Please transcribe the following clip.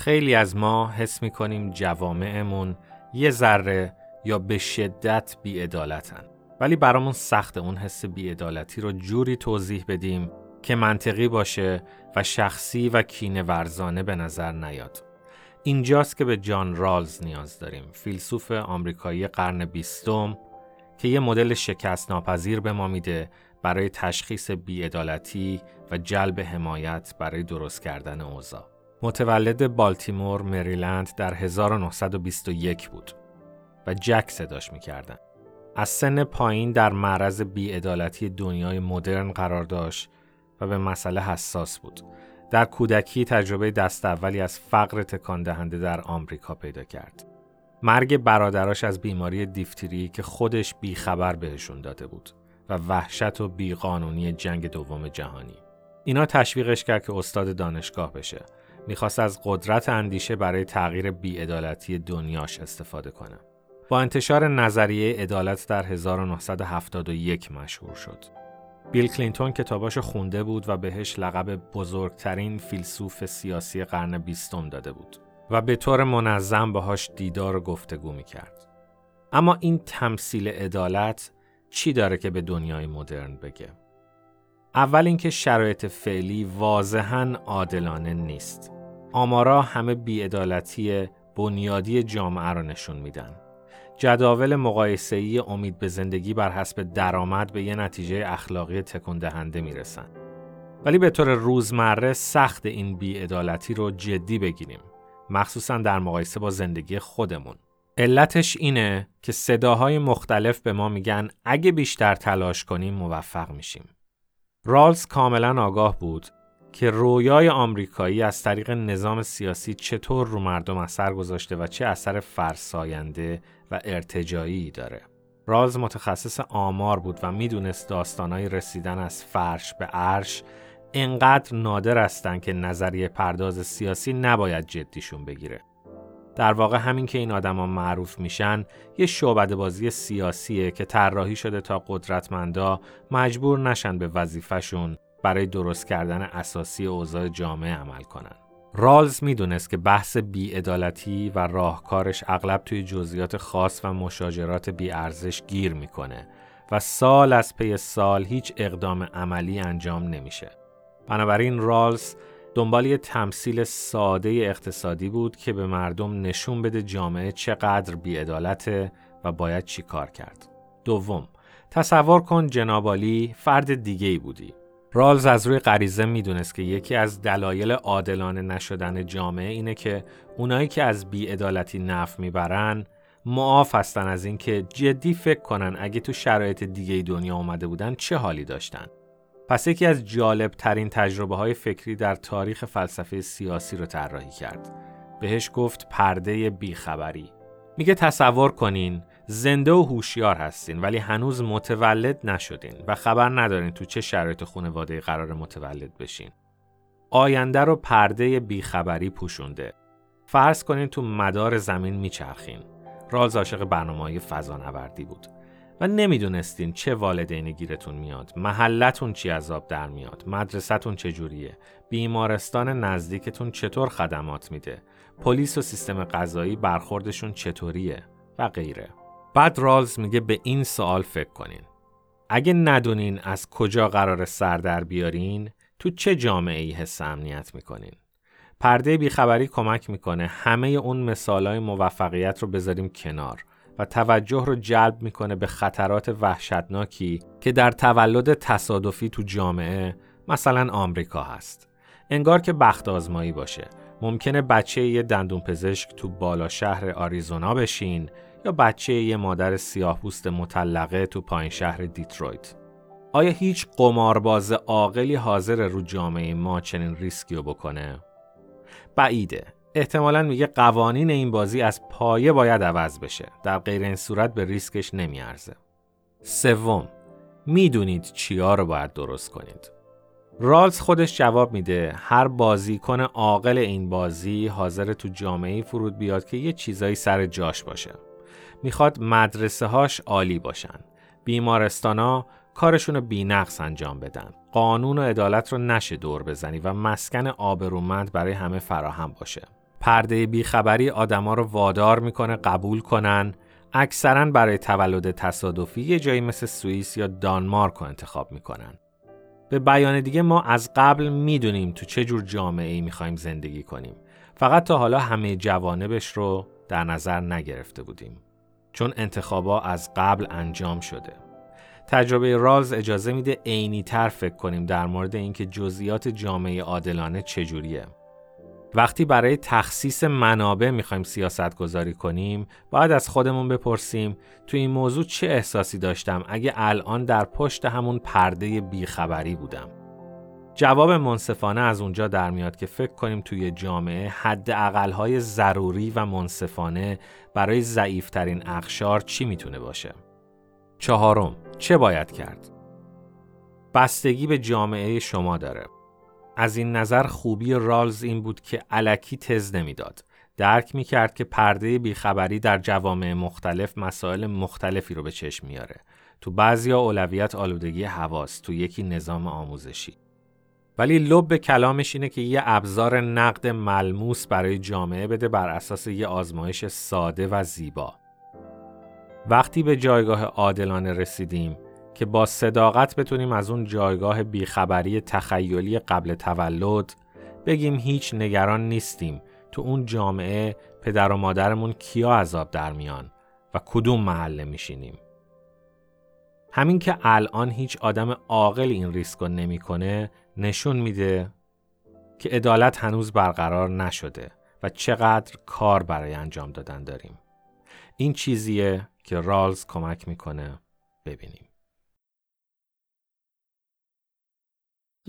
خیلی از ما حس می کنیم جوامعمون یه ذره یا به شدت بیعدالتن. ولی برامون سخت اون حس بیعدالتی رو جوری توضیح بدیم که منطقی باشه و شخصی و کینه ورزانه به نظر نیاد. اینجاست که به جان رالز نیاز داریم فیلسوف آمریکایی قرن بیستم که یه مدل شکست ناپذیر به ما میده برای تشخیص بیعدالتی و جلب حمایت برای درست کردن اوضاع. متولد بالتیمور مریلند در 1921 بود و جک صداش می‌کردن. از سن پایین در معرض بیعدالتی دنیای مدرن قرار داشت و به مسئله حساس بود. در کودکی تجربه دست اولی از فقر تکان دهنده در آمریکا پیدا کرد. مرگ برادراش از بیماری دیفتری که خودش بیخبر بهشون داده بود و وحشت و بیقانونی جنگ دوم جهانی. اینا تشویقش کرد که استاد دانشگاه بشه. می‌خواست از قدرت اندیشه برای تغییر بیعدالتی دنیاش استفاده کنه. با انتشار نظریه عدالت در 1971 مشهور شد. بیل کلینتون کتاباش خونده بود و بهش لقب بزرگترین فیلسوف سیاسی قرن بیستم داده بود و به طور منظم باهاش دیدار و گفتگو می‌کرد. اما این تمثیل عدالت چی داره که به دنیای مدرن بگه؟ اول اینکه شرایط فعلی واضحا عادلانه نیست. آمارا همه بیعدالتی بنیادی جامعه رو نشون میدن. جداول مقایسه‌ای امید به زندگی بر حسب درآمد به یه نتیجه اخلاقی تکون دهنده می‌رسن. ولی به طور روزمره سخت این بیعدالتی رو جدی بگیریم. مخصوصا در مقایسه با زندگی خودمون. علتش اینه که صداهای مختلف به ما میگن اگه بیشتر تلاش کنیم موفق میشیم. رالز کاملا آگاه بود که رویای آمریکایی از طریق نظام سیاسی چطور رو مردم اثر گذاشته و چه اثر فرساینده و ارتجایی داره. رالز متخصص آمار بود و می‌دونست داستانهای رسیدن از فرش به عرش انقدر نادر هستند که نظریه پرداز سیاسی نباید جدیشون بگیره. در واقع همین که این آدما معروف میشن یه شعبده بازی سیاسیه که طراحی شده تا قدرتمندا مجبور نشن به وظیفهشون برای درست کردن اساسی اوضاع جامعه عمل کنن. رالز می‌دونست که بحث بیعدالتی و راهکارش اغلب توی جزئیات خاص و مشاجرات بیارزش گیر می‌کنه و سال از پی سال هیچ اقدام عملی انجام نمیشه. بنابراین رالز دنبال یه تمثیل ساده اقتصادی بود که به مردم نشون بده جامعه چقدر بیعدالته و باید چی کار کرد. دوم، تصور کن جنابالی فرد دیگه ای بودی. رالز از روی غریزه می‌دونست که یکی از دلایل عادلانه نشدن جامعه اینه که اونایی که از بیعدالتی نف می‌برن معاف هستن از اینکه جدی فکر کنن اگه تو شرایط دیگه دنیا اومده بودن چه حالی داشتن. پس یکی از جالب ترین تجربه های فکری در تاریخ فلسفه سیاسی رو طراحی کرد. بهش گفت پرده بیخبری. میگه تصور کنین زنده و هوشیار هستین ولی هنوز متولد نشدین و خبر ندارین تو چه شرایط خانواده قرار متولد بشین. آینده رو پرده بیخبری پوشونده. فرض کنین تو مدار زمین میچرخین. رالز عاشق برنامه فضانوردی بود. و نمی‌دونستین چه والدینی گیرتون میاد محلتون چی عذاب در میاد مدرسهتون چجوریه بیمارستان نزدیکتون چطور خدمات میده پلیس و سیستم قضایی برخوردشون چطوریه و غیره. بعد رالز میگه به این سوال فکر کنین. اگه ندونین از کجا قرار سر در بیارین تو چه جامعه ای حس امنیت می‌کنین؟ پرده بیخبری کمک می‌کنه همه اون مثالای موفقیت رو بذاریم کنار. و توجه رو جلب می‌کنه به خطرات وحشتناکی که در تولد تصادفی تو جامعه مثلا آمریکا هست. انگار که بخت آزمایی باشه. ممکنه بچه یه دندون پزشک تو بالا شهر آریزونا بشین یا بچه یه مادر سیاهپوست مطلقه تو پایین شهر دیترویت. آیا هیچ قمارباز عاقلی حاضره رو جامعه ما چنین ریسکی رو بکنه؟ بعیده احتمالا میگه قوانین این بازی از پایه باید عوض بشه. در غیر این صورت به ریسکش نمیارزه. سوم می‌دونید چیا رو باید درست کنید. رالز خودش جواب میده هر بازیکن عاقل این بازی حاضره تو جامعه فرود بیاد که یه چیزایی سر جاش باشه. می‌خواد مدرسه هاش عالی باشن. بیمارستانا کارشون رو بینقص انجام بدن. قانون و عدالت رو نشه دور بزنی و مسکن آبرومند برای همه فراهم باشه. پرده بیخبری آدما رو وادار می‌کنه قبول کنن. اکثرا برای تولد تصادفی یه جایی مثل سوئیس یا دانمارک رو انتخاب می‌کنن. به بیان دیگه ما از قبل می‌دونیم تو چه جور جامعه ای می‌خوایم زندگی کنیم. فقط تا حالا همه جوانبش رو در نظر نگرفته بودیم. چون انتخابا از قبل انجام شده. تجربه رالز اجازه میده عینی تر فکر کنیم در مورد اینکه جزئیات جامعه عادلانه چجوریه. وقتی برای تخصیص منابع می‌خوایم سیاست گذاری کنیم باید از خودمون بپرسیم تو این موضوع چه احساسی داشتم اگه الان در پشت همون پرده بیخبری بودم. جواب منصفانه از اونجا در میاد که فکر کنیم توی جامعه حد اقلهای ضروری و منصفانه برای ضعیفترین اخشار چی می‌تونه باشه؟ چهارم چه باید کرد؟ بستگی به جامعه شما داره. از این نظر خوبی رالز این بود که علکی تز نمی‌داد. درک می کرد که پرده بیخبری در جوامع مختلف مسائل مختلفی رو به چشم میاره. تو بعضیا اولویت آلودگی حواس، تو یکی نظام آموزشی. ولی لب کلامش اینه که یه ابزار نقد ملموس برای جامعه بده بر اساس یه آزمایش ساده و زیبا. وقتی به جایگاه عادلانه رسیدیم که با صداقت بتونیم از اون جایگاه بیخبری تخیلی قبل تولد بگیم هیچ نگران نیستیم تو اون جامعه پدر و مادرمون کیا عذاب در میان و کدوم محله میشینیم. همین که الان هیچ آدم عاقل این ریسک رو نمی‌کنه نشون میده که عدالت هنوز برقرار نشده و چقدر کار برای انجام دادن داریم. این چیزیه که رالز کمک می‌کنه ببینیم.